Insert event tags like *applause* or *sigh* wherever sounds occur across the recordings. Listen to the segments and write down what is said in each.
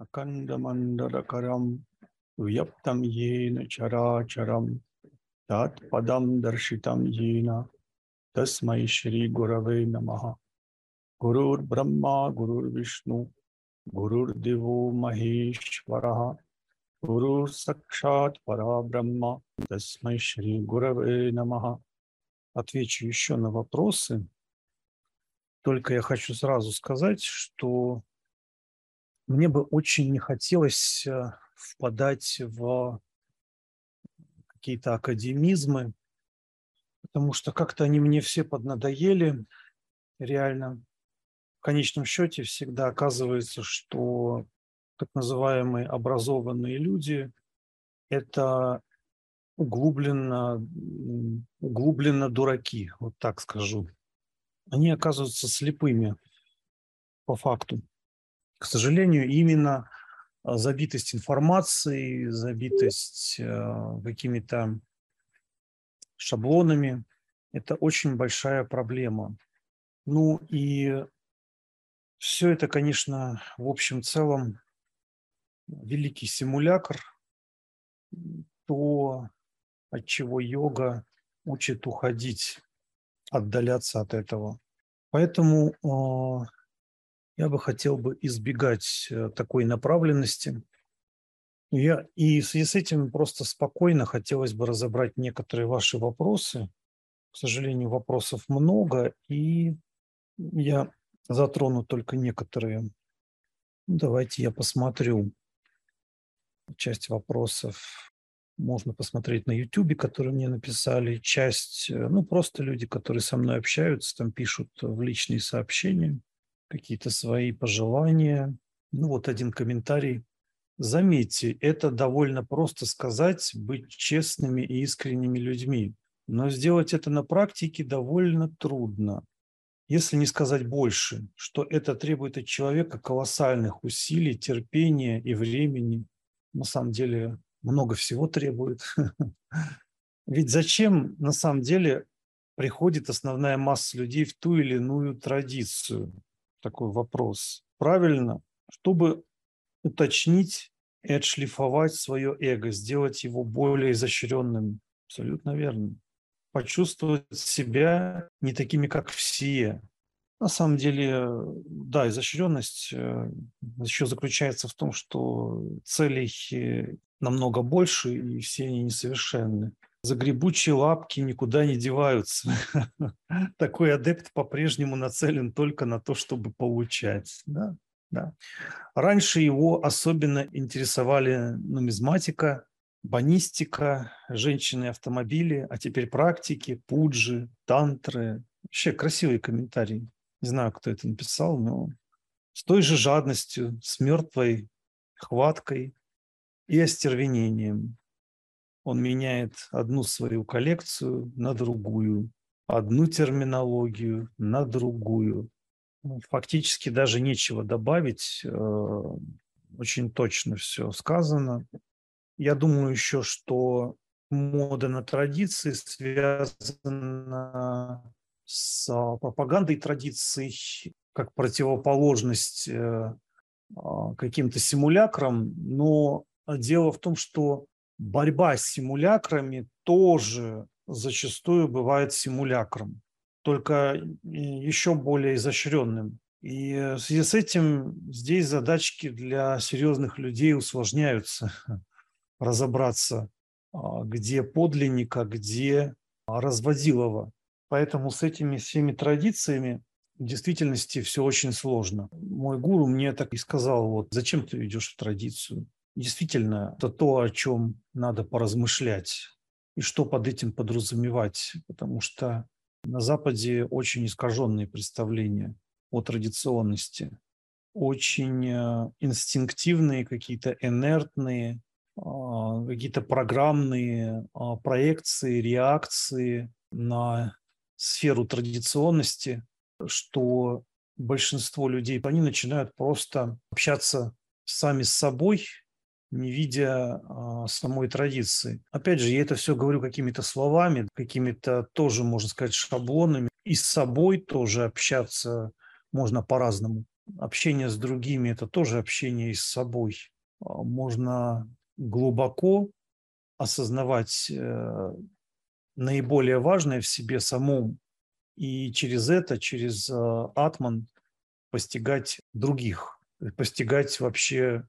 अखण्डमण्डलकरं व्यप्तं येन चराचरं तत्पदं दर्शितं येन तस्मै श्रीगुरवे नमः गुरुर्ब्रह्मा गुरुर्विष्णु गुरुर्देवो महेश्वरः गुरुर्साक्षात् परब्रह्म тасмай Шри Гураве Намаха. Отвечу еще на вопросы. Только я хочу сразу сказать, что мне бы очень не хотелось э, впадать в какие-то академизмы, потому что как-то они мне все поднадоели, реально. В конечном счете всегда оказывается, что так называемые образованные люди – это углубленно, углубленно дураки, вот так скажу. Они оказываются слепыми по факту к сожалению, именно а, забитость информацией, забитость э, какими-то шаблонами – это очень большая проблема. Ну и все это, конечно, в общем целом великий симулятор, то, от чего йога учит уходить, отдаляться от этого. Поэтому а, я бы хотел бы избегать э, такой направленности. Я, и в связи с этим просто спокойно хотелось бы разобрать некоторые ваши вопросы. К сожалению, вопросов много, и я затрону только некоторые. Давайте я посмотрю часть вопросов. Можно посмотреть на YouTube, которые мне написали. Часть, э, ну, просто люди, которые со мной общаются, там пишут в личные сообщения какие-то свои пожелания. Ну вот один комментарий. Заметьте, это довольно просто сказать, быть честными и искренними людьми. Но сделать это на практике довольно трудно. Если не сказать больше, что это требует от человека колоссальных усилий, терпения и времени. На самом деле много всего требует. *laughs* Ведь зачем на самом деле приходит основная масса людей в ту или иную традицию? Такой вопрос. Правильно, чтобы уточнить и отшлифовать свое эго, сделать его более изощренным. Абсолютно верно. Почувствовать себя не такими, как все. На самом деле, да, изощренность э, еще заключается в том, что целей э, намного больше, и все они несовершенны загребучие лапки никуда не деваются. *laughs* Такой адепт по-прежнему нацелен только на то, чтобы получать. Да? Да. Раньше его особенно интересовали нумизматика, банистика, женщины автомобили, а теперь практики, пуджи, тантры. Вообще красивый комментарий. Не знаю, кто это написал, но с той же жадностью, с мертвой хваткой и остервенением. Он меняет одну свою коллекцию на другую, одну терминологию на другую. Ну, фактически даже нечего добавить, э, очень точно все сказано. Я думаю еще, что мода на традиции связана с пропагандой традиций как противоположность э, а, каким-то симулякрам, но дело в том, что борьба с симулякрами тоже зачастую бывает симулякром, только еще более изощренным. И в связи с этим здесь задачки для серьезных людей усложняются. *laughs* Разобраться, а, где подлинник, а где разводилово. Поэтому с этими всеми традициями в действительности все очень сложно. Мой гуру мне так и сказал, вот зачем ты идешь в традицию? Действительно, это то, о чем надо поразмышлять и что под этим подразумевать, потому что на Западе очень искаженные представления о традиционности, очень э, инстинктивные, какие-то инертные, а, какие-то программные а, проекции, реакции на сферу традиционности, что большинство людей, они начинают просто общаться сами с собой не видя а, самой традиции. Опять же, я это все говорю какими-то словами, какими-то тоже, можно сказать, шаблонами. И с собой тоже общаться можно по-разному. общение с другими – это тоже общение и с собой. А, можно глубоко осознавать э, наиболее важное в себе самом, и через это, через э, атман постигать других, постигать вообще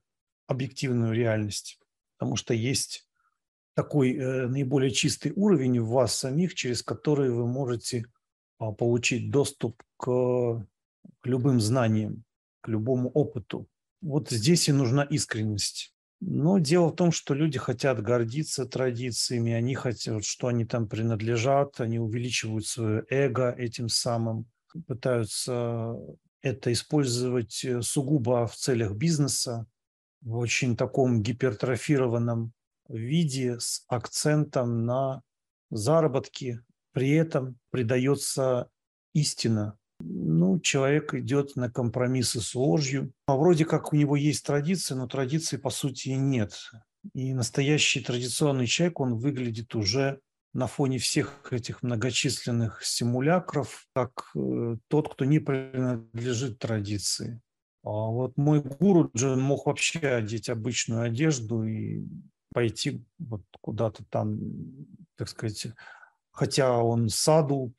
объективную реальность. Потому что есть такой э, наиболее чистый уровень в вас самих, через который вы можете а, получить доступ к, к любым знаниям, к любому опыту. Вот здесь и нужна искренность. Но дело в том, что люди хотят гордиться традициями, они хотят, что они там принадлежат, они увеличивают свое эго этим самым, пытаются это использовать э, сугубо в целях бизнеса, в очень таком гипертрофированном виде с акцентом на заработки. При этом придается истина. Ну, человек идет на компромиссы с ложью. А вроде как у него есть традиция, но традиции по сути нет. И настоящий традиционный человек, он выглядит уже на фоне всех этих многочисленных симулякров, как э, тот, кто не принадлежит традиции. А вот мой гуру Джин мог вообще одеть обычную одежду и пойти вот куда-то там, так сказать, хотя он саду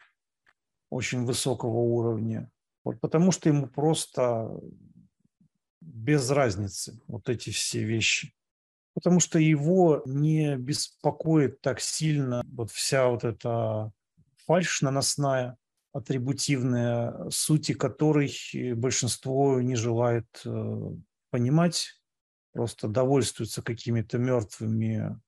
очень высокого уровня, вот потому что ему просто без разницы вот эти все вещи. Потому что его не беспокоит так сильно вот вся вот эта фальшь наносная, атрибутивная, сути которой большинство не желает э, понимать, просто довольствуются какими-то мертвыми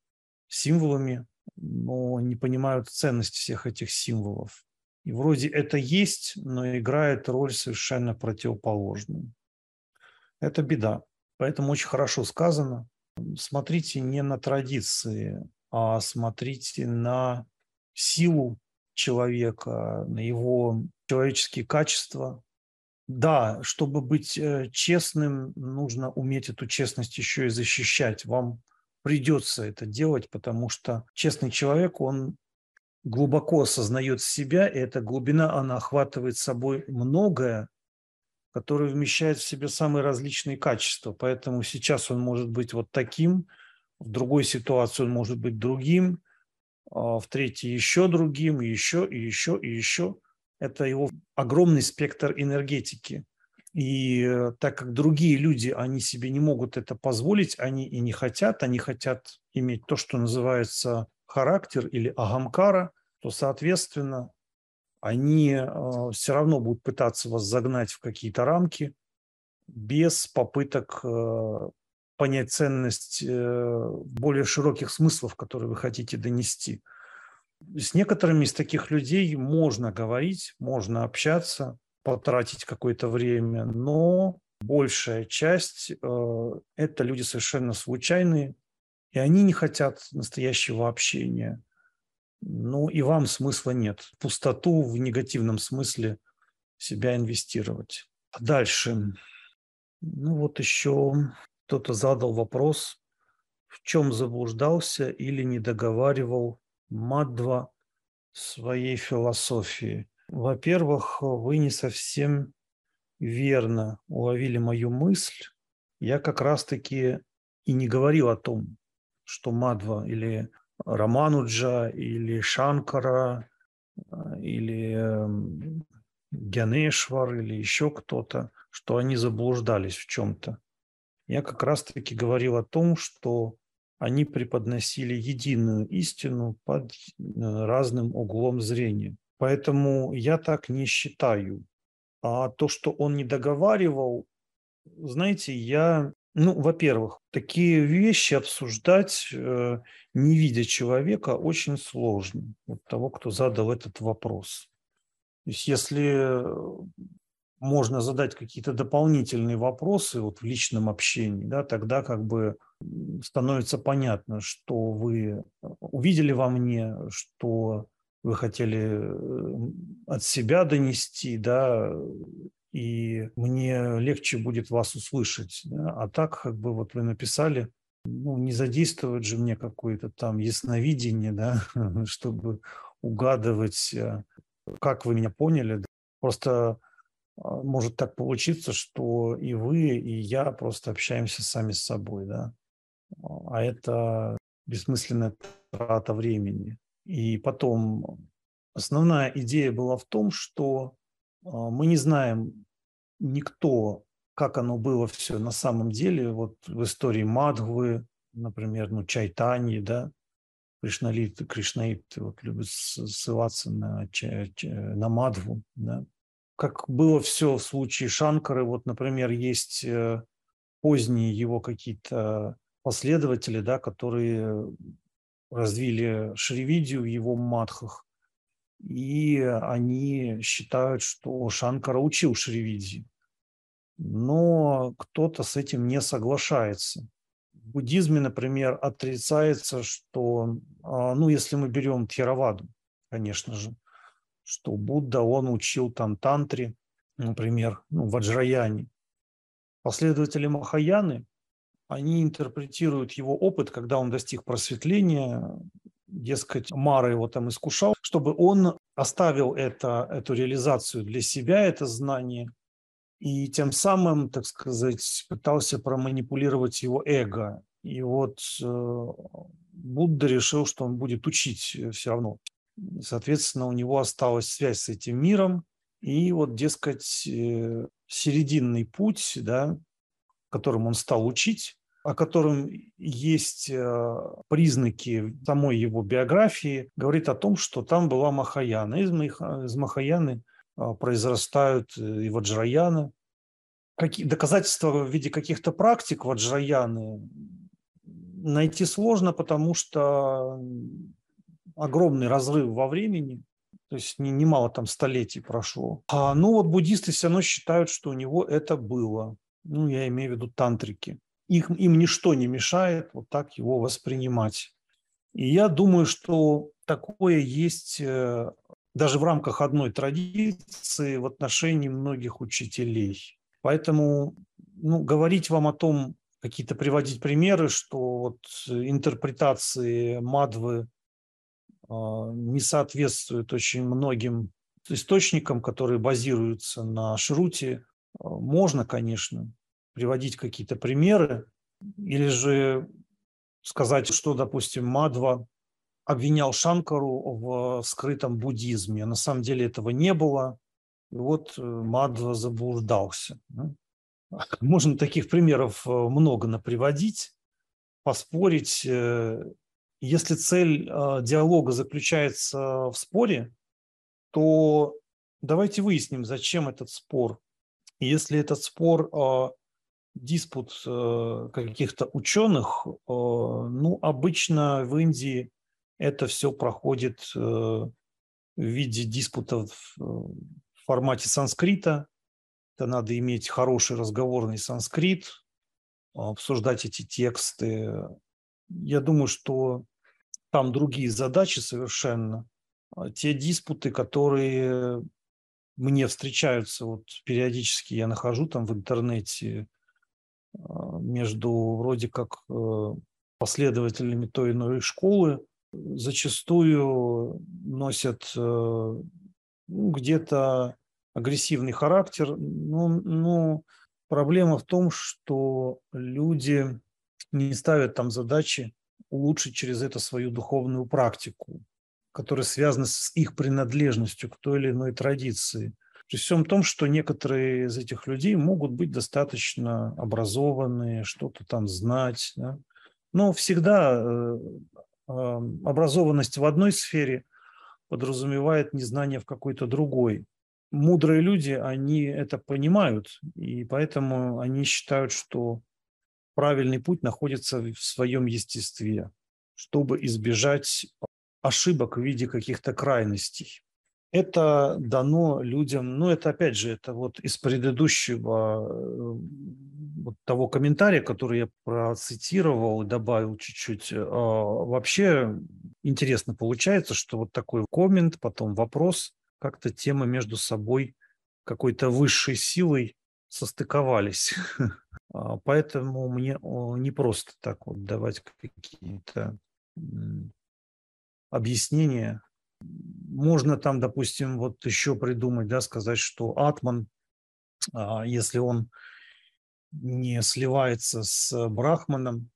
символами, но не понимают ценность всех этих символов. И вроде это есть, но играет роль совершенно противоположную. Это беда. Поэтому очень хорошо сказано. Смотрите не на традиции, а смотрите на силу человека, на его человеческие качества. Да, чтобы быть э, честным, нужно уметь эту честность еще и защищать. Вам придется это делать, потому что честный человек, он глубоко осознает себя, и эта глубина, она охватывает собой многое, которое вмещает в себе самые различные качества. Поэтому сейчас он может быть вот таким, в другой ситуации он может быть другим, в третьей еще другим, и еще, и еще, и еще. Это его огромный спектр энергетики. И э, так как другие люди, они себе не могут это позволить, они и не хотят, они хотят иметь то, что называется характер или агамкара, то, соответственно, они э, все равно будут пытаться вас загнать в какие-то рамки без попыток э, понять ценность э, более широких смыслов, которые вы хотите донести. С некоторыми из таких людей можно говорить, можно общаться, потратить какое-то время, но большая часть э, – это люди совершенно случайные, и они не хотят настоящего общения. Ну и вам смысла нет. В пустоту в негативном смысле себя инвестировать. Дальше. Ну вот еще кто-то задал вопрос, в чем заблуждался или не договаривал Мадва своей философии. Во-первых, вы не совсем верно уловили мою мысль. Я как раз-таки и не говорил о том, что Мадва или Рамануджа, или Шанкара, или эм, Гянешвар, или еще кто-то, что они заблуждались в чем-то. Я как раз-таки говорил о том, что они преподносили единую истину под э, разным углом зрения. Поэтому я так не считаю. А то, что он не договаривал, знаете, я, ну, во-первых, такие вещи обсуждать, э, не видя человека, очень сложно. Вот того, кто задал этот вопрос. То есть если можно задать какие-то дополнительные вопросы вот в личном общении, да, тогда как бы становится понятно, что вы увидели во мне, что вы хотели э, от себя донести, да, и мне легче будет вас услышать. Да? А так, как бы вот вы написали, ну, не задействовать же мне какое-то там ясновидение, да, *laughs* чтобы угадывать, э, как вы меня поняли. Просто может так получиться, что и вы, и я просто общаемся сами с собой, да. А это бессмысленная трата времени. И потом основная идея была в том, что а, мы не знаем никто, как оно было все на самом деле. Вот в истории Мадхвы, например, ну, Чайтани, да, Кришналит, Кришнаит вот, любит ссылаться на, на Мадхву, да. Как было все в случае Шанкары, вот, например, есть э, поздние его какие-то последователи, да, которые развили Шривидию в его матхах, и они считают, что Шанкара учил Шривидии. Но кто-то с этим не соглашается. В буддизме, например, отрицается, что, а, ну, если мы берем Тхераваду, конечно же, что Будда, он учил там тантре, например, ну, ваджраяне. Последователи Махаяны, они интерпретируют его опыт, когда он достиг просветления, дескать, Мара его там искушал, чтобы он оставил это, эту реализацию для себя, это знание, и тем самым, так сказать, пытался проманипулировать его эго. И вот э, Будда решил, что он будет учить все равно. Соответственно, у него осталась связь с этим миром, и вот, дескать, э, серединный путь, да, которым он стал учить, о котором есть э, признаки самой его биографии, говорит о том, что там была Махаяна. Из, из Махаяны а, произрастают э, и ваджраяны. Какие, доказательства в виде каких-то практик ваджраяны найти сложно, потому что огромный разрыв во времени, то есть немало там столетий прошло. А, ну вот буддисты все равно считают, что у него это было. Ну, я имею в виду тантрики их, им ничто не мешает вот так его воспринимать. И я думаю, что такое есть э, даже в рамках одной традиции в отношении многих учителей. Поэтому ну, говорить вам о том, какие-то приводить примеры, что вот интерпретации Мадвы не соответствуют очень многим источникам, которые базируются на Шруте, а, можно, конечно приводить какие-то примеры, или же сказать, что, допустим, Мадва обвинял Шанкару в скрытом буддизме. На самом деле этого не было. И вот э, Мадва заблуждался. Можно таких примеров э, много наприводить, поспорить. Э, если цель диалога заключается в споре, то давайте выясним, зачем этот спор. Если этот спор диспут э, каких-то ученых, э, ну, обычно в Индии это все проходит э, в виде диспутов в формате санскрита. Это надо иметь хороший разговорный санскрит, обсуждать эти тексты. Я думаю, что там другие задачи совершенно. А те диспуты, которые мне встречаются, вот периодически я нахожу там в интернете а, между вроде как э, последователями той иной школы зачастую носят э, ну, где-то агрессивный характер. Ну, ну, проблема в том, что люди не ставят там задачи улучшить через это свою духовную практику, которая связана с их принадлежностью к той или иной традиции. При всем том, что некоторые из этих людей могут быть достаточно образованные, что-то там знать. Да? Но всегда э, образованность в одной сфере подразумевает незнание в какой-то другой. Мудрые люди, они это понимают, и поэтому они считают, что правильный путь находится в своем естестве, чтобы избежать ошибок в виде каких-то крайностей это дано людям, ну это опять же, это вот из предыдущего э, вот того комментария, который я процитировал и добавил чуть-чуть, а, вообще интересно получается, что вот такой коммент, потом вопрос, как-то темы между собой какой-то высшей силой состыковались. *laughs* А, поэтому мне не просто так вот давать какие-то объяснения можно там, допустим, вот еще придумать, да, сказать, что атман а, если он не сливается с брахманом,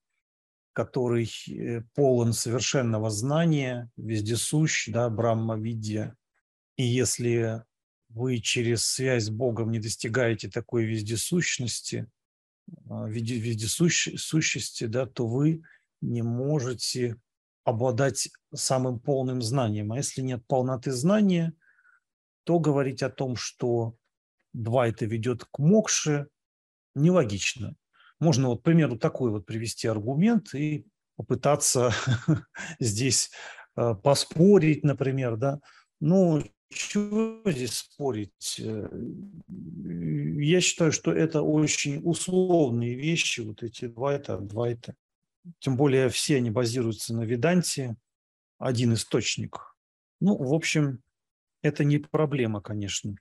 который э, полон совершенного знания, вездесущ, да, брахма-видья. И если вы через связь с Богом не достигаете такой вездесущности, а, вездесущести, да, то вы не можете обладать самым полным знанием. А если нет полноты знания, то говорить о том, что два это ведет к мокше, нелогично. Можно вот, к примеру, такой вот привести аргумент и попытаться *laughs* здесь э, поспорить, например, да. Ну, чего здесь спорить? Э, я считаю, что это очень условные вещи, вот эти два это, два это. Тем более все они базируются на Веданте, один источник. Ну, в общем, это не проблема, конечно.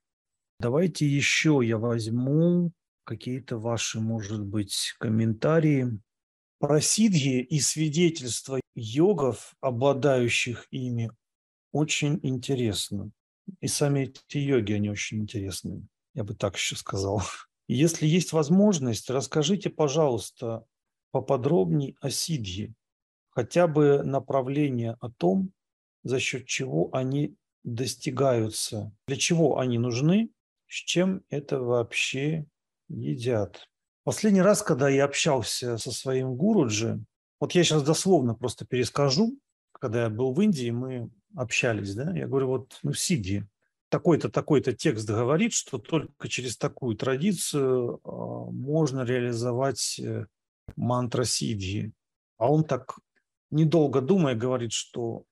Давайте еще я возьму какие-то ваши, может быть, комментарии. Про сидхи и свидетельства йогов, обладающих ими, очень интересно. И сами эти йоги, они очень интересные. Я бы так еще сказал. Если есть возможность, расскажите, пожалуйста, поподробнее о сидхи, хотя бы направление о том, за счет чего они достигаются, для чего они нужны, с чем это вообще едят. Последний раз, когда я общался со своим гуруджи, вот я сейчас дословно просто перескажу, когда я был в Индии, мы общались, да, я говорю, вот, ну, сиди, такой-то, такой-то текст говорит, что только через такую традицию э, можно реализовать э, мантра сидхи. А он так, недолго думая, говорит, что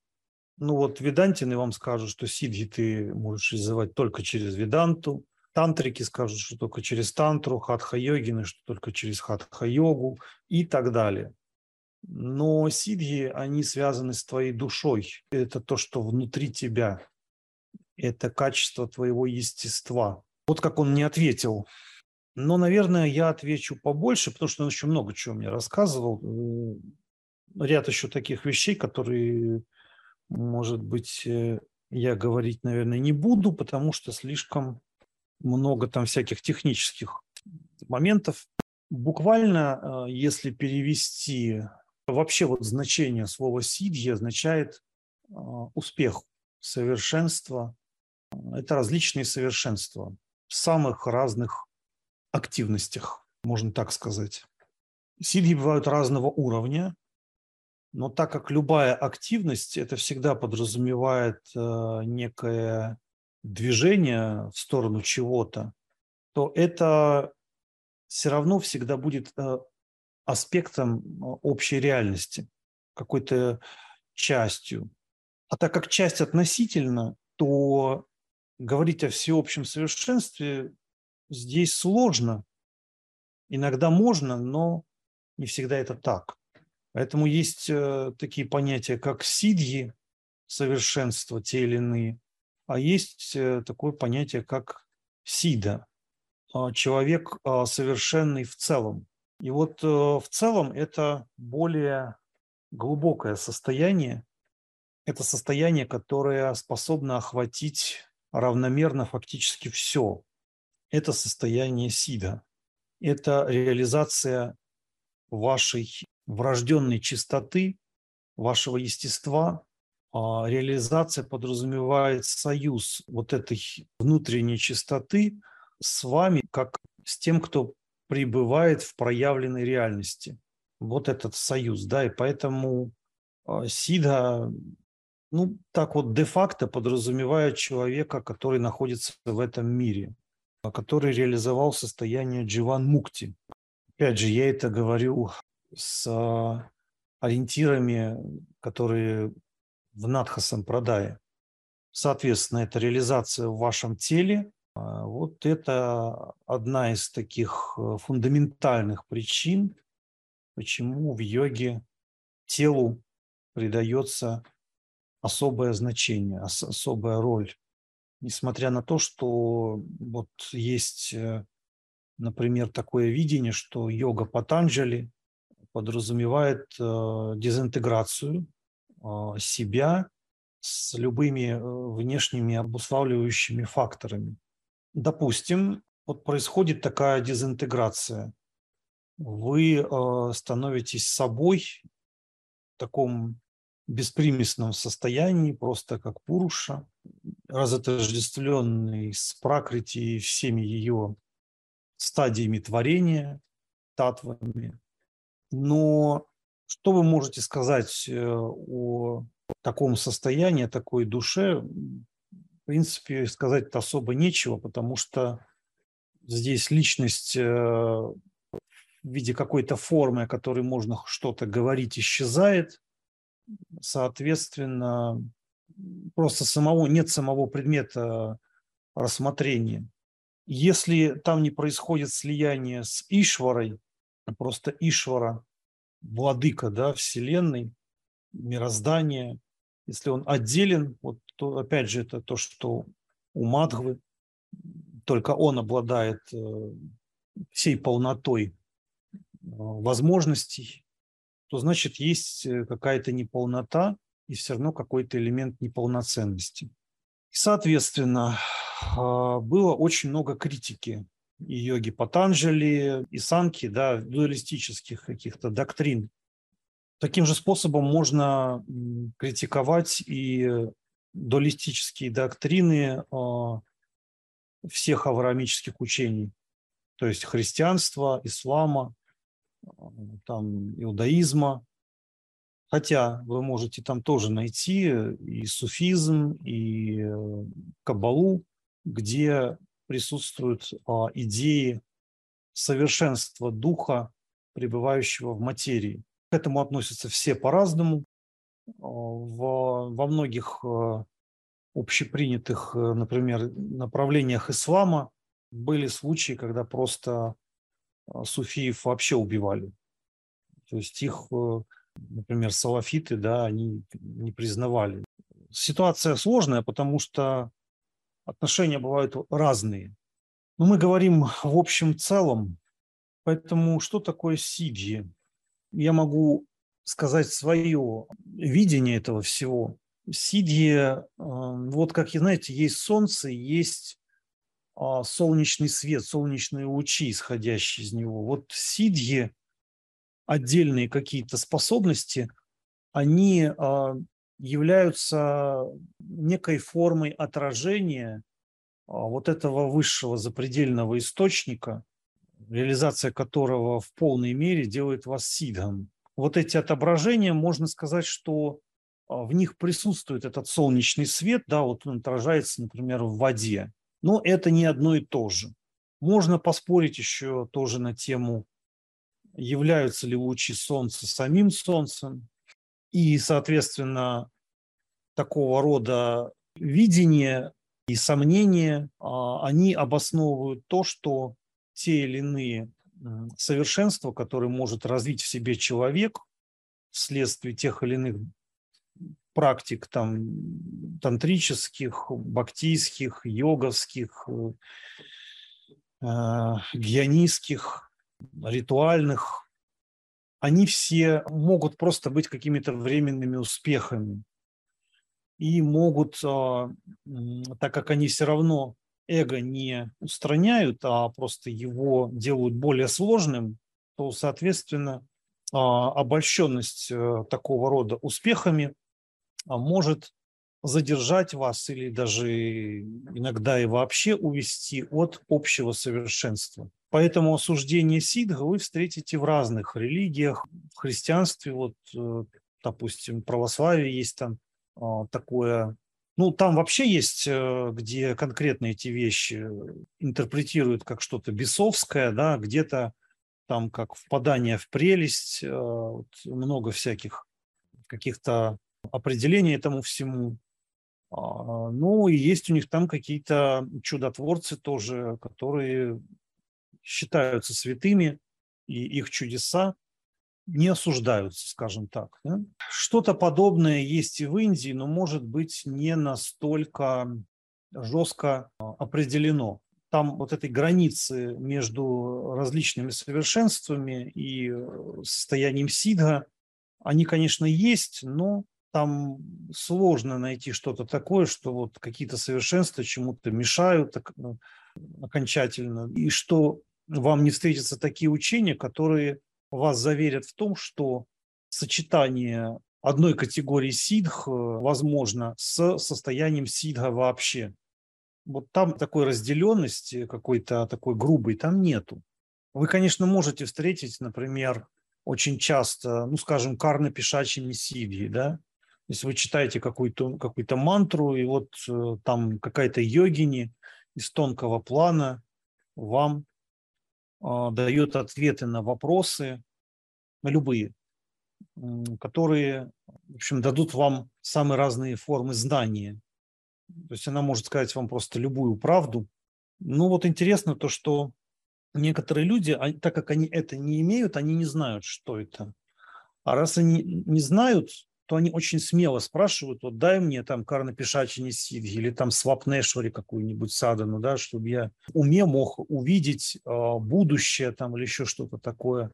ну вот ведантины вам скажут, что сидхи ты можешь реализовать только через веданту, Тантрики скажут, что только через тантру, хатха-йогины, что только через хатха-йогу и так далее. Но сидхи, они связаны с твоей душой. Это то, что внутри тебя. Это качество твоего естества. Вот как он не ответил. Но, наверное, я отвечу побольше, потому что он еще много чего мне рассказывал. Ряд еще таких вещей, которые, может быть, э, я говорить, наверное, не буду, потому что слишком много там всяких технических моментов. Буквально, э, если перевести, вообще вот значение слова «сидьи» означает э, успех, совершенство. Это различные совершенства в самых разных активностях, можно так сказать. Сидьи бывают разного уровня, но так как любая активность, это всегда подразумевает э, некое движение в сторону чего-то, то это все равно всегда будет э, аспектом э, общей реальности, какой-то частью. А так как часть относительно, то говорить о всеобщем совершенстве здесь сложно. Иногда можно, но не всегда это так. Поэтому есть э, такие понятия, как сидьи, совершенство, те или иные, а есть э, такое понятие, как сида, а, человек а, совершенный в целом. И вот э, в целом это более глубокое состояние, это состояние, которое способно охватить равномерно фактически все. Это состояние сида. Это реализация вашей врожденной чистоты, вашего естества, а, реализация подразумевает союз вот этой внутренней чистоты с вами, как с тем, кто пребывает в проявленной реальности. Вот этот союз, да, и поэтому а, Сида, ну, так вот де-факто подразумевает человека, который находится в этом мире, а, который реализовал состояние Дживан Мукти. Опять же, я это говорю с ориентирами, которые в Надха Сампрадае. Соответственно, это реализация в вашем теле. А, вот это одна из таких э, фундаментальных причин, почему в йоге телу придается особое значение, особая роль. Несмотря на то, что вот есть, э, например, такое видение, что йога Патанджали подразумевает э, дезинтеграцию себя с любыми внешними обуславливающими факторами. Допустим, вот происходит такая дезинтеграция. Вы э, становитесь собой в таком беспримесном состоянии, просто как Пуруша, разотождествленный с пракрити и всеми ее стадиями творения, татвами. Но что вы можете сказать э, о таком состоянии, такой душе? В принципе, сказать особо нечего, потому что здесь личность э, в виде какой-то формы, о которой можно что-то говорить, исчезает. Соответственно, просто самого, нет самого предмета рассмотрения. Если там не происходит слияние с Ишварой, просто Ишвара, владыка да, Вселенной, мироздания, если он отделен, вот то, опять же, это то, что у Мадхвы, только он обладает э, всей полнотой э, возможностей, то значит есть э, какая-то неполнота и все равно какой-то элемент неполноценности. Соответственно, было очень много критики и йоги Патанджали, и санки, да, дуалистических каких-то доктрин. Таким же способом можно критиковать и дуалистические доктрины а, всех авраамических учений, то есть христианства, ислама, а, там, иудаизма, Хотя вы можете там тоже найти и суфизм, и э, кабалу, где присутствуют а, идеи совершенства духа, пребывающего в материи. К этому относятся все по-разному. В, во многих э, общепринятых, э, например, направлениях ислама были случаи, когда просто суфиев вообще убивали. То есть их например, салафиты, да, они не признавали. Ситуация сложная, потому что отношения бывают разные. Но мы говорим в общем целом, поэтому что такое сидьи? Я могу сказать свое видение этого всего. Сидьи, э, вот как, знаете, есть солнце, есть а, солнечный свет, солнечные лучи, исходящие из него. Вот сидьи отдельные какие-то способности, они а, являются некой формой отражения а, вот этого высшего запредельного источника, реализация которого в полной мере делает вас сидхом. Вот эти отображения, можно сказать, что а, в них присутствует этот солнечный свет, да, вот он отражается, например, в воде. Но это не одно и то же. Можно поспорить еще тоже на тему являются ли лучи Солнца самим Солнцем. И, соответственно, такого рода видение и сомнения, а, они обосновывают то, что те или иные совершенства, которые может развить в себе человек вследствие тех или иных практик там, тантрических, бхактийских, йоговских, э, гьянистских, ритуальных, они все могут просто быть какими-то временными успехами. И могут, а, так как они все равно эго не устраняют, а просто его делают более сложным, то, соответственно, а, обольщенность э, такого рода успехами а, может задержать вас или даже иногда и вообще увести от общего совершенства. Поэтому осуждение сидха вы встретите в разных религиях. В христианстве, вот, э, допустим, православие есть там а, такое ну, там вообще есть, э, где конкретно эти вещи интерпретируют как что-то бесовское, да, где-то там как впадание в прелесть, э, вот, много всяких каких-то определений этому всему. А, ну, и есть у них там какие-то чудотворцы тоже, которые считаются святыми, и их чудеса не осуждаются, скажем так. Что-то подобное есть и в Индии, но может быть не настолько жестко а, определено. Там вот этой границы между различными совершенствами и э, состоянием сидга, они, конечно, есть, но там сложно найти что-то такое, что вот какие-то совершенства чему-то мешают, ну, окончательно, и что вам не встретятся такие учения, которые вас заверят в том, что сочетание одной категории сидх возможно с состоянием сидха вообще. Вот там такой разделенности какой-то такой грубой там нету. Вы, конечно, можете встретить, например, очень часто, ну, скажем, карно-пешачьи мессидии, да, если вы читаете какую-то какую мантру, и вот э, там какая-то йогини из тонкого плана вам э, дает ответы на вопросы, на любые, которые, в общем, дадут вам самые разные формы знания. То есть она может сказать вам просто любую правду. Ну вот интересно то, что некоторые люди, так как они это не имеют, они не знают, что это. А раз они не знают, то они очень смело спрашивают, вот дай мне там карнапишачини сидги или там свапнешвари какую-нибудь садану, да, чтобы я уме мог увидеть э, будущее там или еще что-то такое.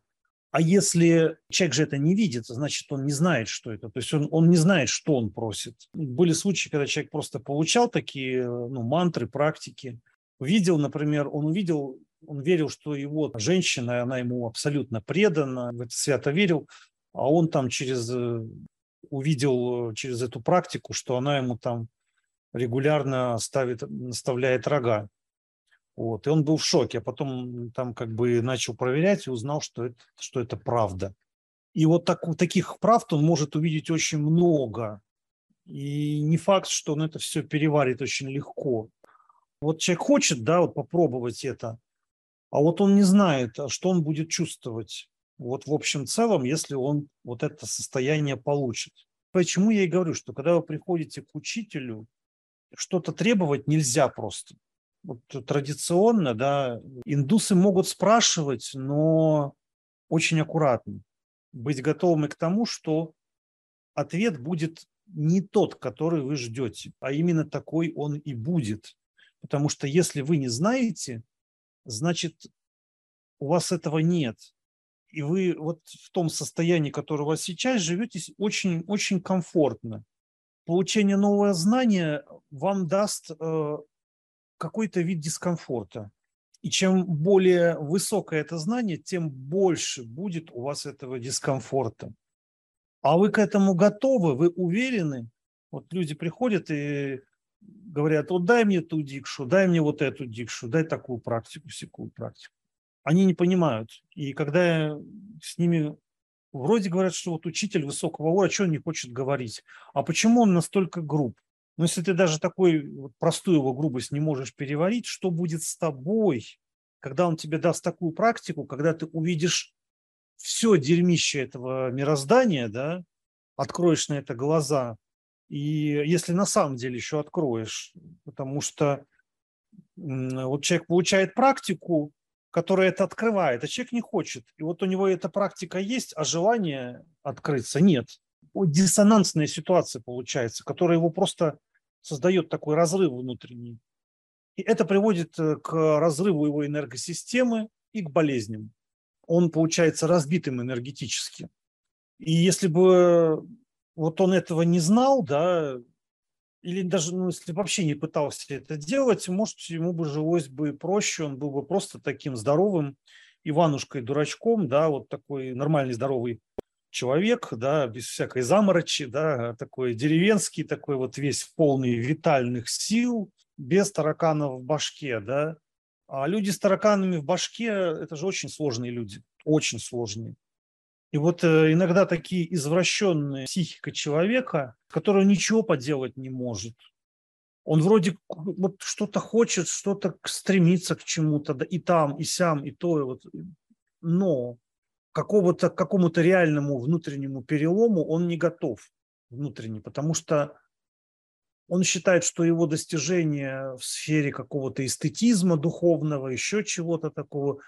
А если человек же это не видит, значит, он не знает, что это. То есть он, он не знает, что он просит. Были случаи, когда человек просто получал такие ну, мантры, практики. Видел, например, он увидел, он верил, что его женщина, она ему абсолютно предана, в это свято верил, а он там через э, увидел через эту практику, что она ему там регулярно ставит, наставляет рога. Вот. И он был в шоке, а потом там как бы начал проверять и узнал, что это, что это правда. И вот так, таких правд он может увидеть очень много. И не факт, что он это все переварит очень легко. Вот человек хочет, да, вот попробовать это, а вот он не знает, а что он будет чувствовать вот в общем целом, если он вот это состояние получит. Почему я и говорю, что когда вы приходите к учителю, что-то требовать нельзя просто. Вот традиционно, да, индусы могут спрашивать, но очень аккуратно. Быть готовыми к тому, что ответ будет не тот, который вы ждете, а именно такой он и будет. Потому что если вы не знаете, значит, у вас этого нет и вы вот в том состоянии, которое у вас сейчас, живете очень, очень комфортно. Получение нового знания вам даст э, какой-то вид дискомфорта. И чем более высокое это знание, тем больше будет у вас этого дискомфорта. А вы к этому готовы, вы уверены. Вот люди приходят и говорят, вот дай мне ту дикшу, дай мне вот эту дикшу, дай такую практику, всякую практику они не понимают. И когда с ними вроде говорят, что вот учитель высокого уровня, что он не хочет говорить? А почему он настолько груб? Но если ты даже вот простую его грубость не можешь переварить, что будет с тобой, когда он тебе даст такую практику, когда ты увидишь все дерьмище этого мироздания, да, откроешь на это глаза, и если на самом деле еще откроешь, потому что вот человек получает практику, который это открывает, а человек не хочет. И вот у него эта практика есть, а желания открыться нет. Диссонансная ситуация получается, которая его просто создает такой разрыв внутренний. И это приводит э, к разрыву его энергосистемы и к болезням. Он получается разбитым энергетически. И если бы вот он этого не знал, да, или даже, ну, если вообще не пытался это делать, может, ему бы жилось бы проще, он был бы просто таким здоровым Иванушкой-дурачком, да, вот такой нормальный здоровый человек, да, без всякой заморочи, да, такой деревенский, такой вот весь полный витальных сил, без тараканов в башке, да. А люди с тараканами в башке – это же очень сложные люди, очень сложные. И вот э, иногда такие извращенные психика человека, который ничего поделать не может. Он вроде вот что-то хочет, что-то стремится к чему-то, да, и там, и сям, и то, и вот, но какого-то, какому-то реальному внутреннему перелому он не готов внутренне, потому что он считает, что его достижения в сфере какого-то эстетизма духовного, еще чего-то такого,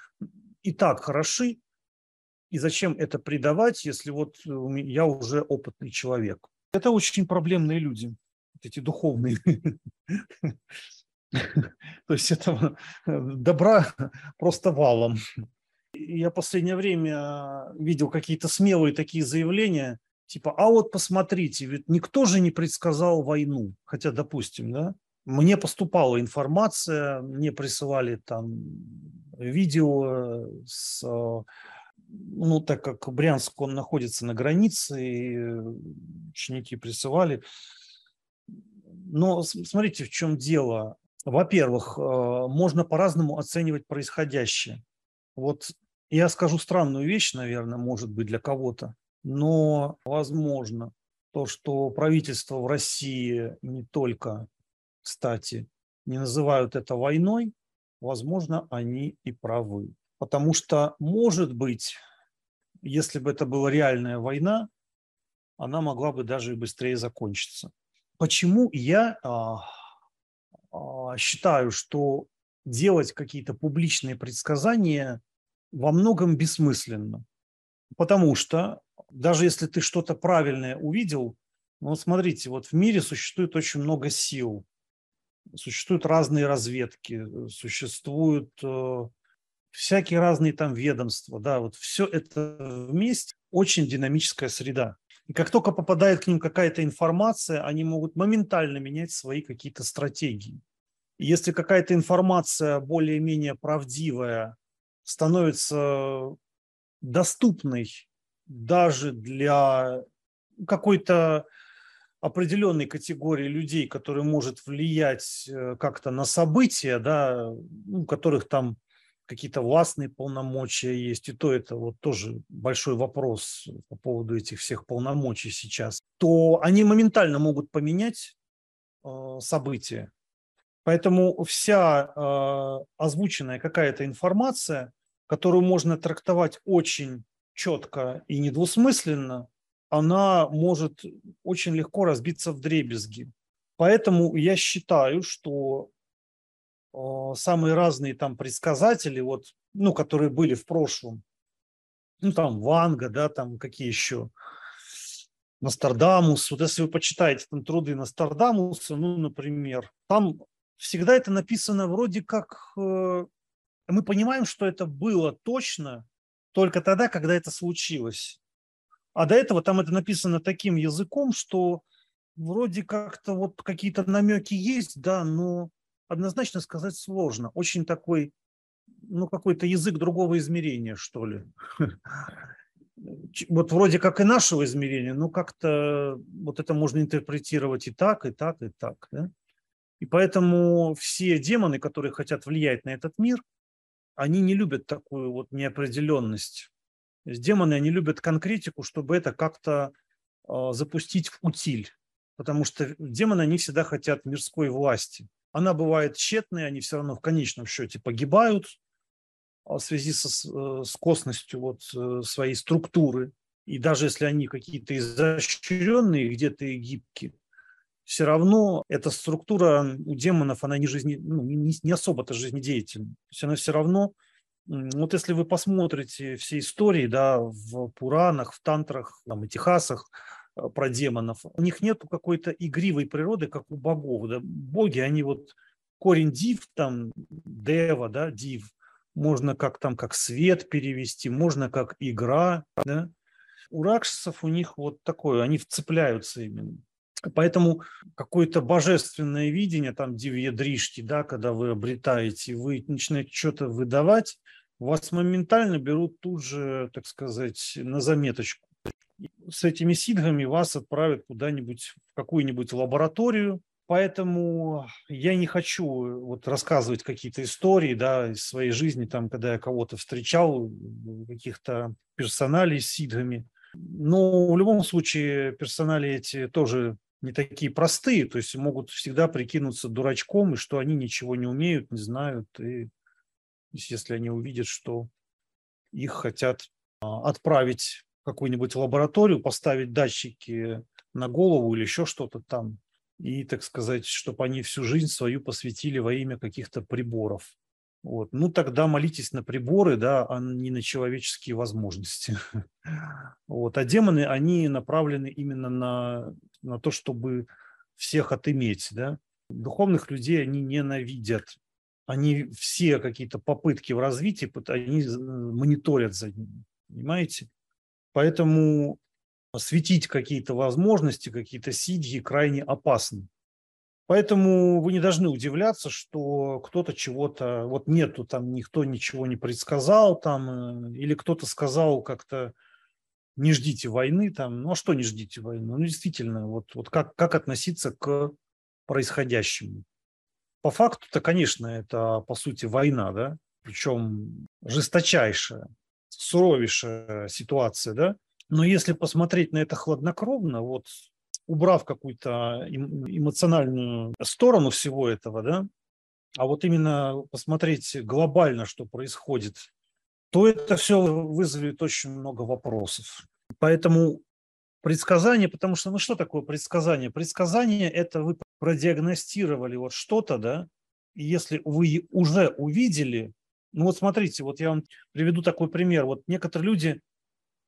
и так хороши, и зачем это придавать, если вот я уже опытный человек? Это очень проблемные люди, эти духовные. *laughs* То есть этого добра просто валом. Я последнее время видел какие-то смелые такие заявления, типа, а вот посмотрите, ведь никто же не предсказал войну. Хотя, допустим, да, мне поступала информация, мне присылали там видео с ну, так как Брянск, он находится на границе, и ученики присылали. Но смотрите, в чем дело. Во-первых, можно по-разному оценивать происходящее. Вот я скажу странную вещь, наверное, может быть, для кого-то, но возможно то, что правительство в России не только, кстати, не называют это войной, возможно, они и правы. Потому что, может быть, если бы это была реальная война, она могла бы даже и быстрее закончиться. Почему я а, а, считаю, что делать какие-то публичные предсказания во многом бессмысленно? Потому что даже если ты что-то правильное увидел, ну смотрите, вот в мире существует очень много сил, существуют разные разведки, существуют э, всякие разные там ведомства, да, вот все это вместе очень динамическая среда. И как только попадает к ним какая-то информация, они могут моментально менять свои какие-то стратегии. И если какая-то информация более-менее правдивая становится доступной даже для какой-то определенной категории людей, которые может влиять э, как-то на события, да, у которых там какие-то властные полномочия есть, и то это вот тоже большой вопрос по поводу этих всех полномочий сейчас, то они моментально могут поменять э, события. Поэтому вся э, озвученная какая-то информация, которую можно трактовать очень четко и недвусмысленно, она может очень легко разбиться в дребезги. Поэтому я считаю, что самые разные там предсказатели, вот, ну, которые были в прошлом, ну, там Ванга, да, там какие еще, Нострадамус, вот если вы почитаете там труды Нострадамуса, ну, например, там всегда это написано вроде как, э, мы понимаем, что это было точно только тогда, когда это случилось. А до этого там это написано таким языком, что вроде как-то вот какие-то намеки есть, да, но однозначно сказать сложно. Очень такой, ну, какой-то язык другого измерения, что ли. *laughs* Вот вроде как и нашего измерения, но как-то вот это можно интерпретировать и так, и так, и так. Да? И поэтому все демоны, которые хотят влиять на этот мир, они не любят такую вот неопределенность. Демоны, они любят конкретику, чтобы это как-то э, запустить в утиль. Потому что демоны, они всегда хотят мирской власти она бывает тщетной, они все равно в конечном счете погибают а, в связи со, э, с косностью вот э, своей структуры. И даже если они какие-то изощренные, где-то и гибкие, все равно эта структура у демонов, она не, жизни, ну, не, не особо-то жизнедеятельна. То есть она все равно, вот если вы посмотрите все истории да, в Пуранах, в Тантрах, там, и Техасах, Э, про демонов. У них нет какой-то игривой природы, как у богов. Да? Боги, они вот корень див, там, дева, да, див, можно как там, как свет перевести, можно как игра, да. У ракшасов у них вот такое, они вцепляются именно. Поэтому какое-то божественное видение, там, дивьядришти, да, когда вы обретаете, вы начинаете что-то выдавать, вас моментально берут тут же, так сказать, на заметочку с этими сидгами вас отправят куда-нибудь в какую-нибудь лабораторию. Поэтому я не хочу вот рассказывать какие-то истории да, из своей жизни, там, когда я кого-то встречал, каких-то персоналей с сидгами. Но в любом случае персонали эти тоже не такие простые, то есть могут всегда прикинуться дурачком, и что они ничего не умеют, не знают. И если они увидят, что их хотят а, отправить какую-нибудь лабораторию, поставить датчики на голову или еще что-то там, и, так сказать, чтобы они всю жизнь свою посвятили во имя каких-то приборов. Вот. Ну, тогда молитесь на приборы, да, а не на человеческие возможности. *laughs* Вот. А демоны, они направлены именно на, на то, чтобы всех отыметь, да. Духовных людей они ненавидят. Они все какие-то попытки в развитии, они мониторят за ними, понимаете? Поэтому светить какие-то возможности, какие-то сидьи крайне опасно. Поэтому вы не должны удивляться, что кто-то чего-то, вот нету там, никто ничего не предсказал там, э, или кто-то сказал как-то, не ждите войны там, ну а что не ждите войны? Ну действительно, вот, вот как, как относиться к происходящему? По факту-то, конечно, это по сути война, да, причем жесточайшая, суровейшая ситуация, да, но если посмотреть на это хладнокровно, вот убрав какую-то эмоциональную сторону всего этого, да, а вот именно посмотреть глобально, что происходит, то это все вызовет очень много вопросов. Поэтому предсказание, потому что, ну что такое предсказание? Предсказание – это вы продиагностировали вот что-то, да, и если вы уже увидели, ну вот смотрите, вот я вам приведу такой пример. Вот некоторые люди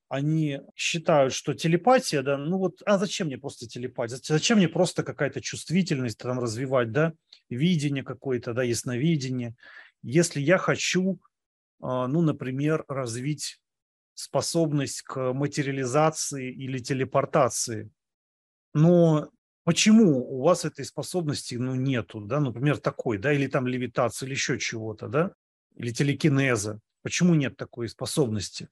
они считают, что телепатия, да, ну вот, а зачем мне просто телепатия? Зачем мне просто какая-то чувствительность там развивать, да, видение какое-то, да, ясновидение, если я хочу, а, ну, например, развить способность к материализации или телепортации. Но почему у вас этой способности, ну, нету, да, например, такой, да, или там левитация, или еще чего-то, да, или телекинеза. Почему нет такой способности?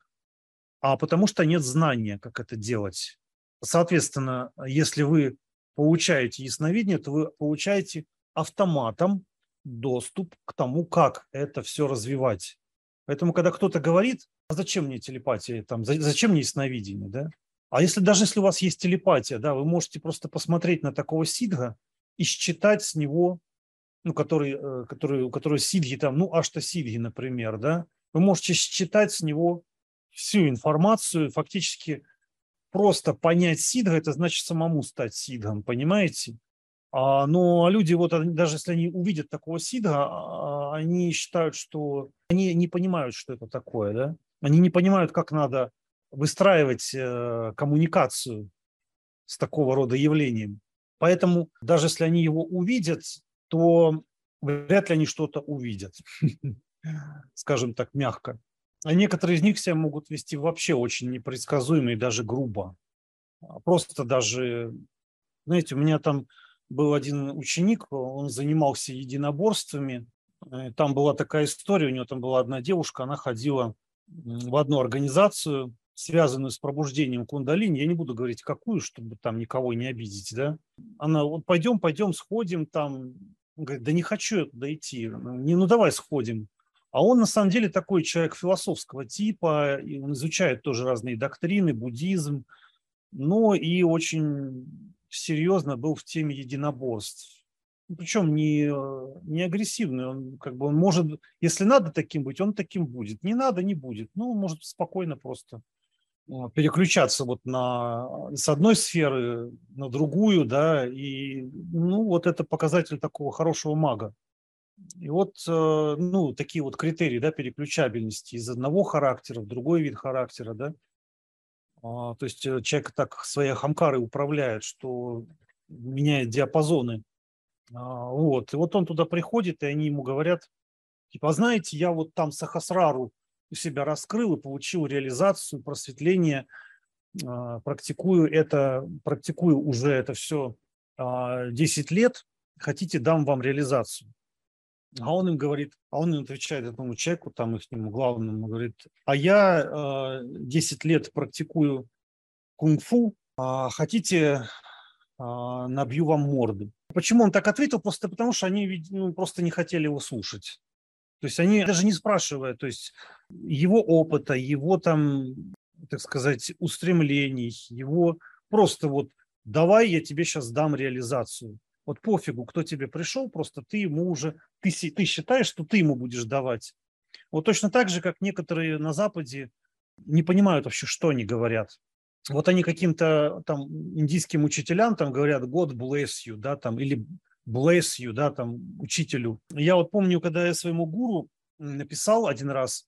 а потому что нет знания, как это делать. Соответственно, если вы получаете ясновидение, то вы получаете автоматом доступ к тому, как это все развивать. Поэтому, когда кто-то говорит, а зачем мне телепатия, там, зачем мне ясновидение, да? А если даже если у вас есть телепатия, да, вы можете просто посмотреть на такого сидга и считать с него, ну, который, э, который, у которого сидги там, ну, аж-то сидги, например, да, вы можете считать с него всю информацию, фактически просто понять сидга, это значит самому стать сидгом, понимаете? А, но люди, вот даже если они увидят такого сидга, а, они считают, что они не понимают, что это такое, да? Они не понимают, как надо выстраивать э, коммуникацию с такого рода явлением. Поэтому даже если они его увидят, то вряд ли они что-то увидят, *laughs* скажем так, мягко. А некоторые из них себя могут вести вообще очень непредсказуемо и даже грубо. А просто даже, знаете, у меня там был один ученик, он занимался единоборствами. Э, там была такая история, у него там была одна девушка, она ходила в одну организацию, связанную с пробуждением кундалини. Я не буду говорить, какую, чтобы там никого не обидеть, да. Она, вот пойдем, пойдем, сходим там. Он говорит, да не хочу туда идти. Не, ну давай сходим. А он на самом деле такой человек философского типа, и он изучает тоже разные доктрины, буддизм, но и очень серьезно был в теме единоборств. Ну, Причем не, не агрессивный, он как бы он может, если надо таким быть, он таким будет. Не надо, не будет. Ну, может спокойно просто переключаться вот на, с одной сферы на другую, да, и, ну, вот это показатель такого хорошего мага. И вот, э, ну, такие вот критерии, да, переключабельности из одного характера в другой вид характера, да. А, то есть э, человек так свои хамкары управляет, что меняет диапазоны. А, вот. И вот он туда приходит, и они ему говорят, типа, «А знаете, я вот там Сахасрару себя раскрыл и получил реализацию, просветление, практикую это, практикую уже это все 10 лет, хотите, дам вам реализацию. А он им говорит, а он им отвечает этому человеку, там их главному, говорит, а я э, 10 лет практикую кунг-фу, а хотите, а, набью вам морду. Почему он так ответил? Просто потому, что они ну, просто не хотели его слушать. То есть они даже не спрашивая, то есть его опыта, его там, так сказать, устремлений, его просто вот давай я тебе сейчас дам реализацию. Вот пофигу, кто тебе пришел, просто ты ему уже, ты, ты считаешь, что ты ему будешь давать. Вот точно так же, как некоторые на Западе не понимают вообще, что они говорят. Вот они каким-то там индийским учителям там говорят God bless you, да, там, или bless you, да, там, учителю. Я вот помню, когда я своему гуру написал один раз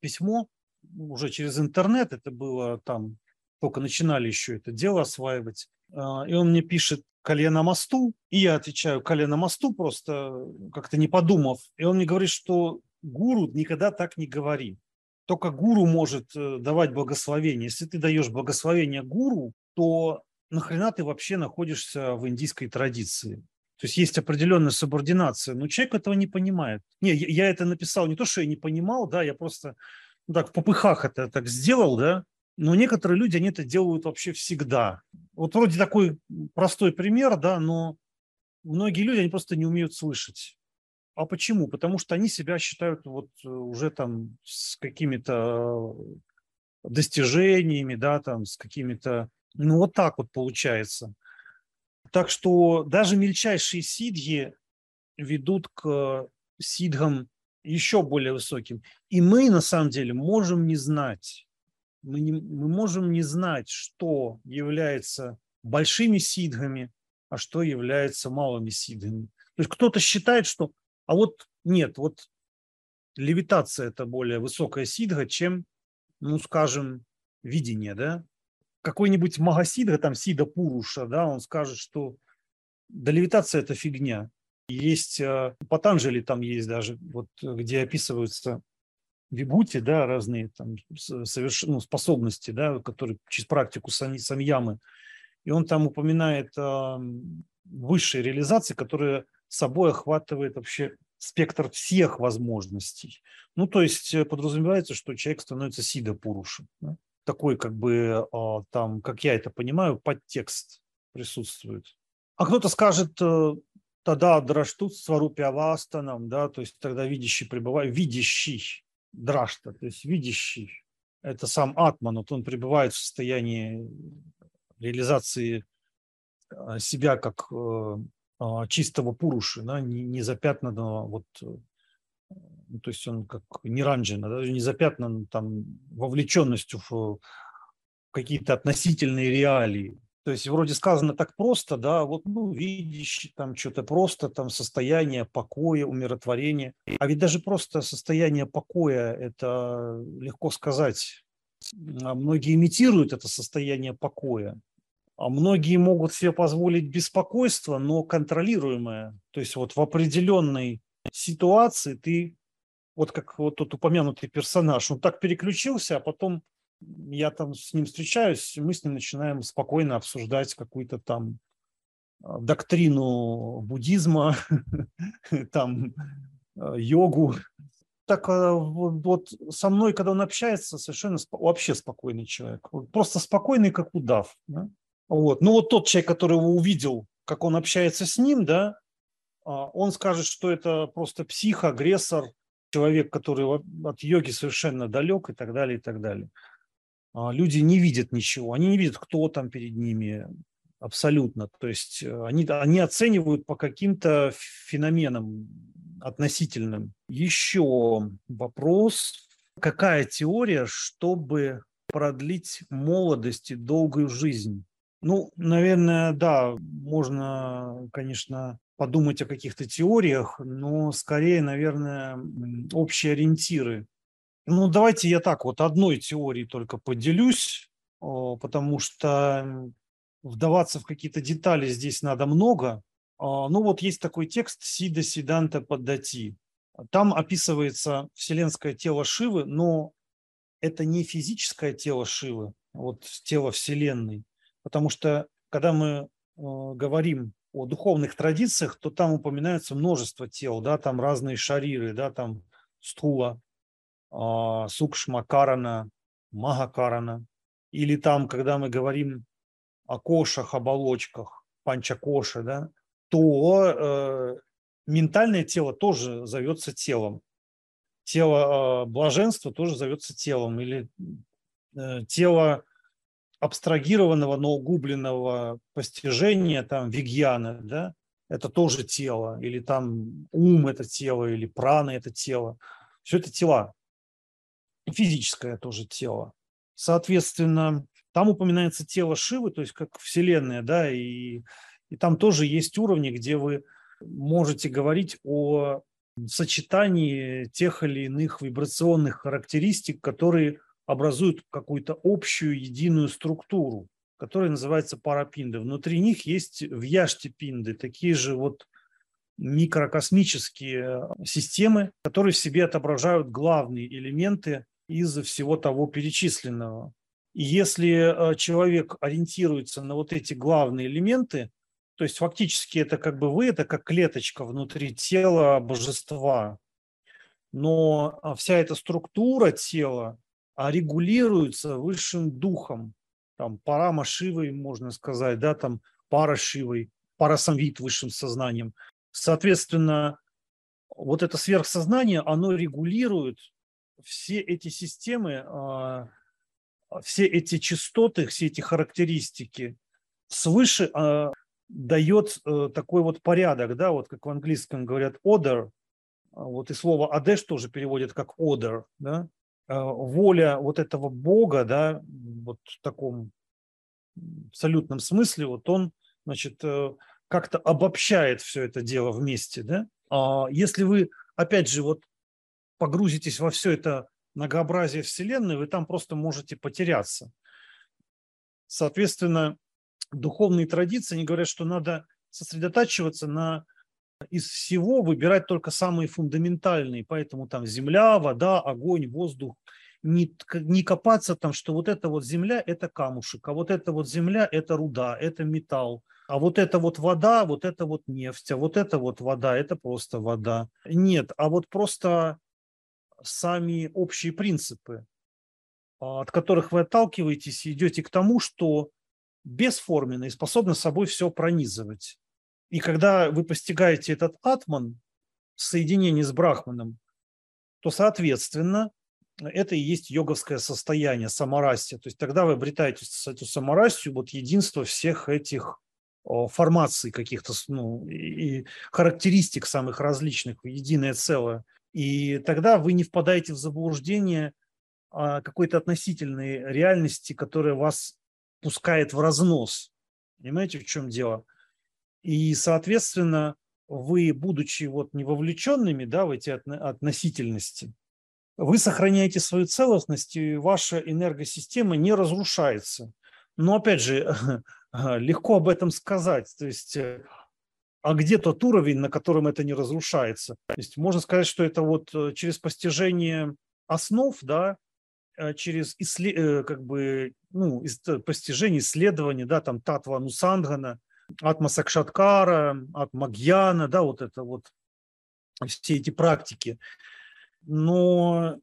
письмо, уже через интернет, это было там, только начинали еще это дело осваивать, а, и он мне пишет, колено мосту, и я отвечаю колено мосту, просто как-то не подумав. И он мне говорит, что гуру никогда так не говори. Только гуру может э, давать благословение. Если ты даешь благословение гуру, то нахрена ты вообще находишься в индийской традиции? То есть есть определенная субординация, но человек этого не понимает. Не, я это написал не то, что я не понимал, да, я просто ну, так в попыхах это так сделал, да, но некоторые люди, они это делают вообще всегда. Вот вроде такой простой пример, да, но многие люди, они просто не умеют слышать. А почему? Потому что они себя считают вот э, уже там с какими-то достижениями, да, там с какими-то, ну вот так вот получается. Так что даже мельчайшие сидги ведут к сидгам еще более высоким. И мы на самом деле можем не знать, мы, не, мы можем не знать, что является большими сидгами, а что является малыми сидгами. То есть кто-то считает, что а вот нет, вот левитация – это более высокая сидга, чем, ну, скажем, видение, да? Какой-нибудь магасидга, там, сида Пуруша, да, он скажет, что да левитация – это фигня. Есть э, Патанжели, там есть даже, вот где описываются вибути, да, разные там соверш... ну, способности, да, которые через практику сами, самьямы. И он там упоминает э, высшие реализации, которые собой охватывает вообще спектр всех возможностей. Ну, то есть э, подразумевается, что человек становится сида пурушем. Да? Такой, как бы, а, там, как я это понимаю, подтекст присутствует. А кто-то скажет, э, тогда драштут сварупи авастанам, да, то есть тогда видящий пребывает, видящий драшта, то есть видящий, это сам атман, вот он пребывает в состоянии реализации а, себя как э, а, чистого пуруши, да, не, запятнанного, вот, ну, то есть он как не ранжина, да, не запятнан там вовлеченностью в какие-то относительные реалии. То есть вроде сказано так просто, да, вот, ну, видишь, там что-то просто, там состояние покоя, умиротворения. А ведь даже просто состояние покоя, это легко сказать. А многие имитируют это состояние покоя. А многие могут себе позволить беспокойство, но контролируемое. То есть вот в определенной ситуации ты, вот как вот тот упомянутый персонаж, он так переключился, а потом я там с ним встречаюсь, мы с ним начинаем спокойно обсуждать какую-то там а, доктрину буддизма, *laughs* там а, йогу. Так вот со мной, когда он общается, совершенно вообще спокойный человек. Просто спокойный, как удав. Да? Вот. Ну вот тот человек, который его увидел, как он общается с ним, да, а, он скажет, что это просто псих, агрессор, человек, который от йоги совершенно далек и так далее, и так далее. А, люди не видят ничего, они не видят, кто там перед ними абсолютно. То есть э, они, они оценивают по каким-то феноменам относительным. Еще вопрос, какая теория, чтобы продлить молодость и долгую жизнь? Ну, наверное, да, можно, конечно, подумать о каких-то теориях, но скорее, наверное, общие ориентиры. Ну, давайте я так вот одной теорией только поделюсь, потому что вдаваться в какие-то детали здесь надо много. А, ну, вот есть такой текст Сида Сиданта Паддати. Там описывается вселенское тело Шивы, но это не физическое тело Шивы, вот тело Вселенной, Потому что когда мы э, говорим о духовных традициях, то там упоминается множество тел, да, там разные шариры, да, там стула, э, сукшма, карана, магакарана. Или там, когда мы говорим о кошах, оболочках, панчакоши, да, то э, ментальное тело тоже зовется телом. Тело э, блаженства тоже зовется телом. Или э, тело абстрагированного, но углубленного постижения, там, вигьяна, да, это тоже тело, или там ум – это тело, или прана – это тело. Все это тела. Физическое тоже тело. Соответственно, там упоминается тело Шивы, то есть как Вселенная, да, и, и там тоже есть уровни, где вы можете говорить о сочетании тех или иных вибрационных характеристик, которые образуют какую-то общую единую структуру, которая называется парапинды. Внутри них есть вьяштипинды, такие же вот микрокосмические системы, которые в себе отображают главные элементы из всего того перечисленного. И если э, человек ориентируется на вот эти главные элементы, То есть фактически это как бы вы, это как клеточка внутри тела божества. Но а, вся эта структура тела регулируется высшим духом, там парама Шивой, можно сказать, да, там пара Шивой, парасамвит высшим сознанием. Соответственно, вот это сверхсознание, оно регулирует все эти системы, а, все эти частоты, все эти характеристики свыше а, дает э, такой вот порядок, да, вот как в английском говорят order, вот и слово адеш тоже переводят как order, да, воля вот этого Бога, да, вот в таком абсолютном смысле, вот он, значит, э, как-то обобщает все это дело вместе, да. А если вы, опять же, вот погрузитесь во все это многообразие Вселенной, вы там просто можете потеряться. Соответственно, духовные традиции, они говорят, что надо сосредотачиваться на из всего выбирать только самые фундаментальные, поэтому там земля, вода, огонь, воздух, не, не копаться там, что вот эта вот земля – это камушек, а вот эта вот земля – это руда, это металл, а вот эта вот вода, вот это вот нефть, а вот эта вот вода – это просто вода. Нет, а вот просто сами общие принципы, а, от которых вы отталкиваетесь и идете к тому, что бесформенно и способны собой все пронизывать. И когда вы постигаете этот атман, соединение с брахманом, то, соответственно, это и есть йоговское состояние, саморастие. То есть тогда вы обретаете эту саморастию, вот единство всех этих формаций каких-то, ну, и характеристик самых различных в единое целое. И тогда вы не впадаете в заблуждение какой-то относительной реальности, которая вас пускает в разнос. Понимаете, в чем дело? И, соответственно, вы, будучи вот не вовлеченными да, в эти относительности, вы сохраняете свою целостность, и ваша энергосистема не разрушается. Но, опять же, *laughs* легко об этом сказать. То есть, э, а где тот уровень, на котором это не разрушается? То есть, можно сказать, что это вот э, через постижение основ, да, э, через исслед... как бы, ну, постижение, исследование, да, там Татва Нусангана, Атма Сакшаткара, Атма Гьяна, да, вот это вот, все эти практики – но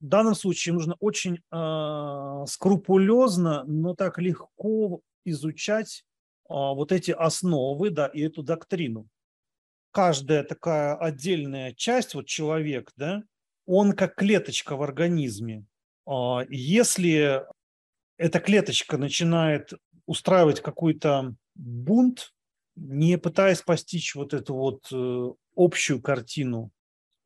в данном случае нужно очень э, скрупулезно, но так легко изучать э, вот эти основы, да, и эту доктрину. Каждая такая отдельная часть, вот человек, да, он как клеточка в организме. Э, если эта клеточка начинает устраивать какой-то бунт, не пытаясь постичь вот эту вот э, общую картину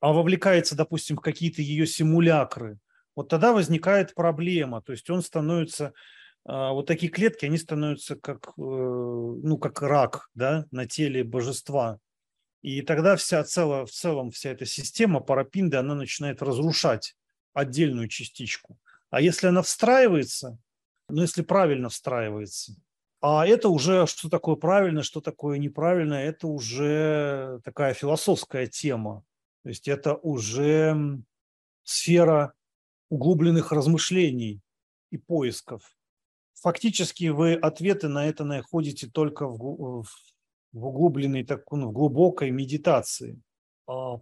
а вовлекается, допустим, в какие-то ее симулякры, вот тогда возникает проблема. То есть он становится, а, вот такие клетки, они становятся как, э, ну, как рак да, на теле божества. И тогда вся цело, в целом вся эта система парапинды, она начинает разрушать отдельную частичку. А если она встраивается, ну, если правильно встраивается, а это уже, что такое правильно, что такое неправильно, это уже такая философская тема. То есть это уже сфера углубленных размышлений и поисков. Фактически вы ответы на это находите только в, в углубленной, так, ну, в глубокой медитации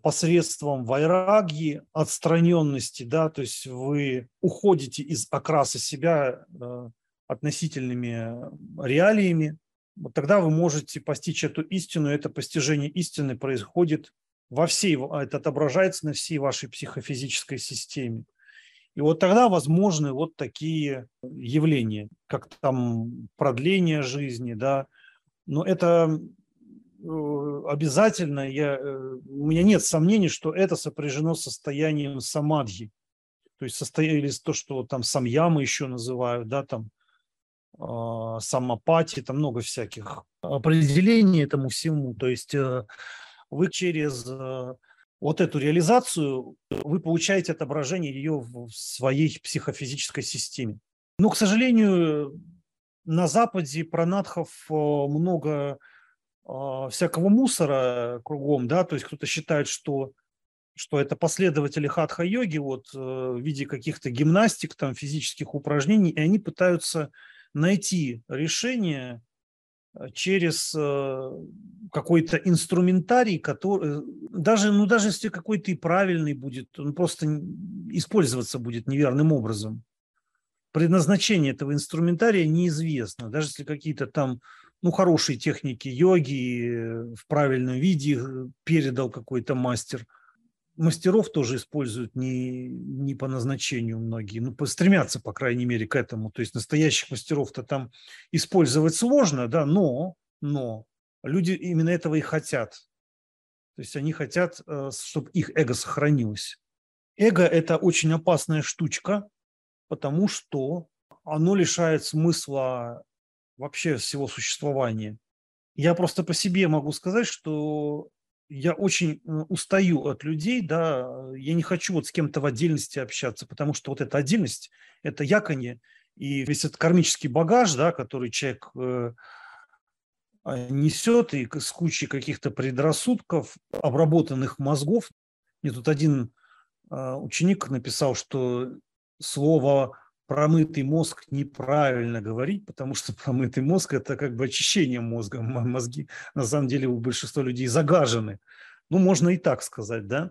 посредством вайраги, отстраненности, да, то есть вы уходите из окраса себя э, относительными реалиями, вот тогда вы можете постичь эту истину, это постижение истины происходит во всей, это отображается на всей вашей психофизической системе. И вот тогда возможны вот такие явления, как там продление жизни, да, но это обязательно, я, э, у меня нет сомнений, что это сопряжено с состоянием самадхи, то есть состояние, то, что там самьямы еще называют, да, там э, самопати, там много всяких определений этому всему, то есть вы через э, вот эту реализацию, вы получаете отображение ее в своей психофизической системе. Но, к сожалению, на Западе про надхов э, много э, всякого мусора кругом, да, то есть кто-то считает, что, что это последователи хатха-йоги вот, в виде каких-то гимнастик, там, физических упражнений, и они пытаются найти решение через какой-то инструментарий, который даже, ну, даже если какой-то и правильный будет, он просто использоваться будет неверным образом. Предназначение этого инструментария неизвестно. Даже если какие-то там ну, хорошие техники йоги в правильном виде передал какой-то мастер – мастеров тоже используют не, не по назначению многие, ну, стремятся, по крайней мере, к этому. То есть настоящих мастеров-то там использовать сложно, да, но, но люди именно этого и хотят. То есть они хотят, э, чтобы их эго сохранилось. Эго – это очень опасная штучка, потому что оно лишает смысла вообще всего существования. Я просто по себе могу сказать, что я очень устаю от людей, да, я не хочу вот с кем-то в отдельности общаться, потому что вот эта отдельность, это яконье, и весь этот кармический багаж, да, который человек э, а, несет, и с кучей каких-то предрассудков, обработанных мозгов. Мне тут один э, ученик написал, что слово промытый мозг неправильно говорить, потому что *laughs* промытый мозг – это как бы очищение мозга. Мозги, на самом деле, у большинства людей загажены. Ну, можно и так сказать, да?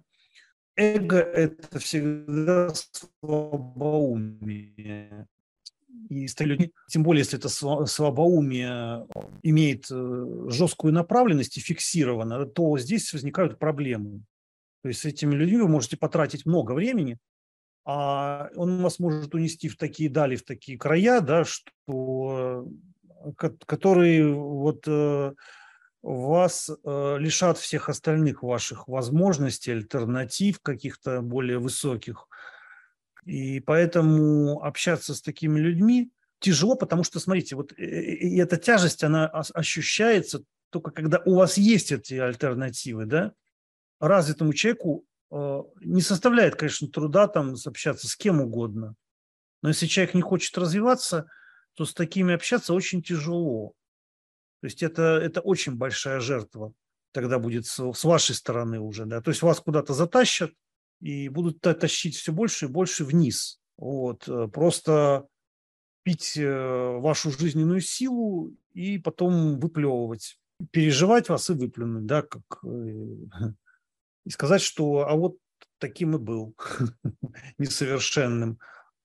Эго – это всегда слабоумие. И люди, тем более, если это слабоумие имеет э, жесткую направленность и фиксировано, то здесь возникают проблемы. То есть с этими людьми вы можете потратить много времени, а он вас может унести в такие дали, в такие края, да, что, которые вот э, вас э, лишат всех остальных ваших возможностей, альтернатив каких-то более высоких. И поэтому общаться с такими людьми тяжело, потому что, смотрите, вот э, и эта тяжесть, она ощущается только когда у вас есть эти альтернативы, да. Развитому человеку Э, не составляет, конечно, труда там общаться с кем угодно. Но если человек не хочет развиваться, то с такими общаться очень тяжело. То есть это, это очень большая жертва тогда будет с, с вашей стороны уже. Да? То есть вас куда-то затащат и будут тащить все больше и больше вниз. Вот. Э, просто пить э, вашу жизненную силу и потом выплевывать. Переживать вас и выплюнуть, да, как *laughs* и сказать, что а вот таким и был, *laughs* несовершенным.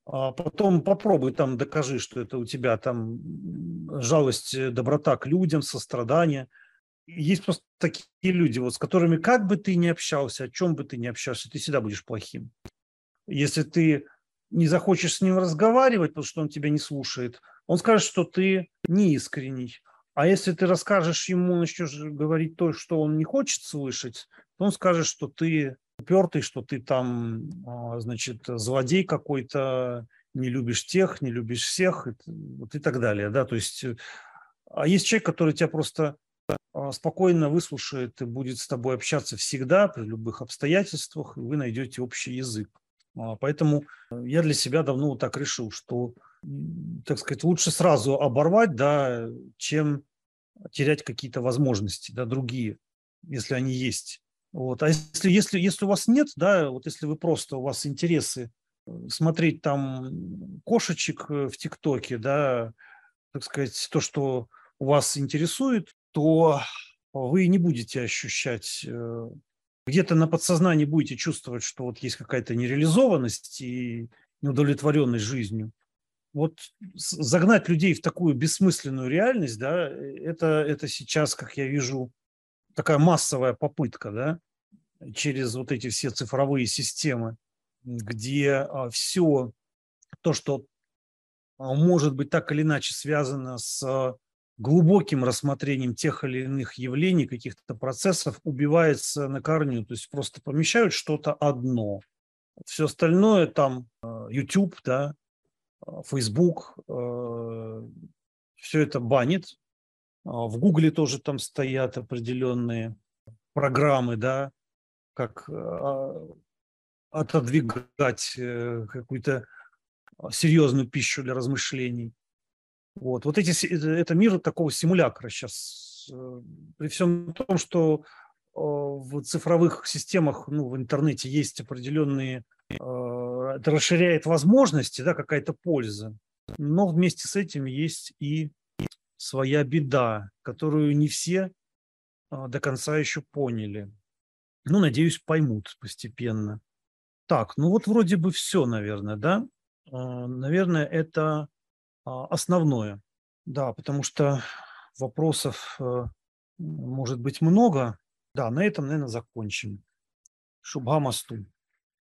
А потом попробуй там докажи, что это у тебя там жалость, э, доброта к людям, сострадание. Есть просто такие люди, вот, с которыми как бы ты ни общался, о чем бы ты ни общался, ты всегда будешь плохим. Если ты не захочешь с ним разговаривать, потому что он тебя не слушает, он скажет, что ты неискренний. А если ты расскажешь ему, начнешь говорить то, что он не хочет слышать, то он скажет, что ты упертый, что ты там, а, значит, злодей какой-то, не любишь тех, не любишь всех, вот и так далее, да, то есть, э, а есть человек, который тебя просто а, спокойно выслушает и будет с тобой общаться всегда, при любых обстоятельствах, и вы найдете общий язык. А, поэтому я для себя давно вот так решил, что так сказать, лучше сразу оборвать, да, чем терять какие-то возможности, да, другие, если они есть. Вот. А если, если, если у вас нет, да, вот если вы просто, у вас интересы э, смотреть там кошечек э, в ТикТоке, да, так сказать, то, что у вас интересует, то вы не будете ощущать, э, где-то на подсознании будете чувствовать, что вот есть какая-то нереализованность и неудовлетворенность жизнью вот загнать людей в такую бессмысленную реальность, да, это, это сейчас, как я вижу, такая массовая попытка, да, через вот эти все цифровые системы, где а, все то, что а, может быть так или иначе связано с глубоким рассмотрением тех или иных явлений, каких-то процессов, убивается на корню. То есть просто помещают что-то одно. Все остальное там а, YouTube, да, Facebook э, все это банит. А в Гугле тоже там стоят определенные программы, да, как а, отодвигать э, какую-то серьезную пищу для размышлений. Вот, вот эти, это мир такого симулякра сейчас. Э, при всем том, что в цифровых системах, ну, в интернете есть определенные это расширяет возможности, да, какая-то польза, но вместе с этим есть и своя беда, которую не все а, до конца еще поняли. Ну, надеюсь, поймут постепенно. Так, ну вот вроде бы все, наверное, да? А, наверное, это основное. Да, потому что вопросов э, может быть много. Да, на этом, наверное, закончим. Шубхамасту.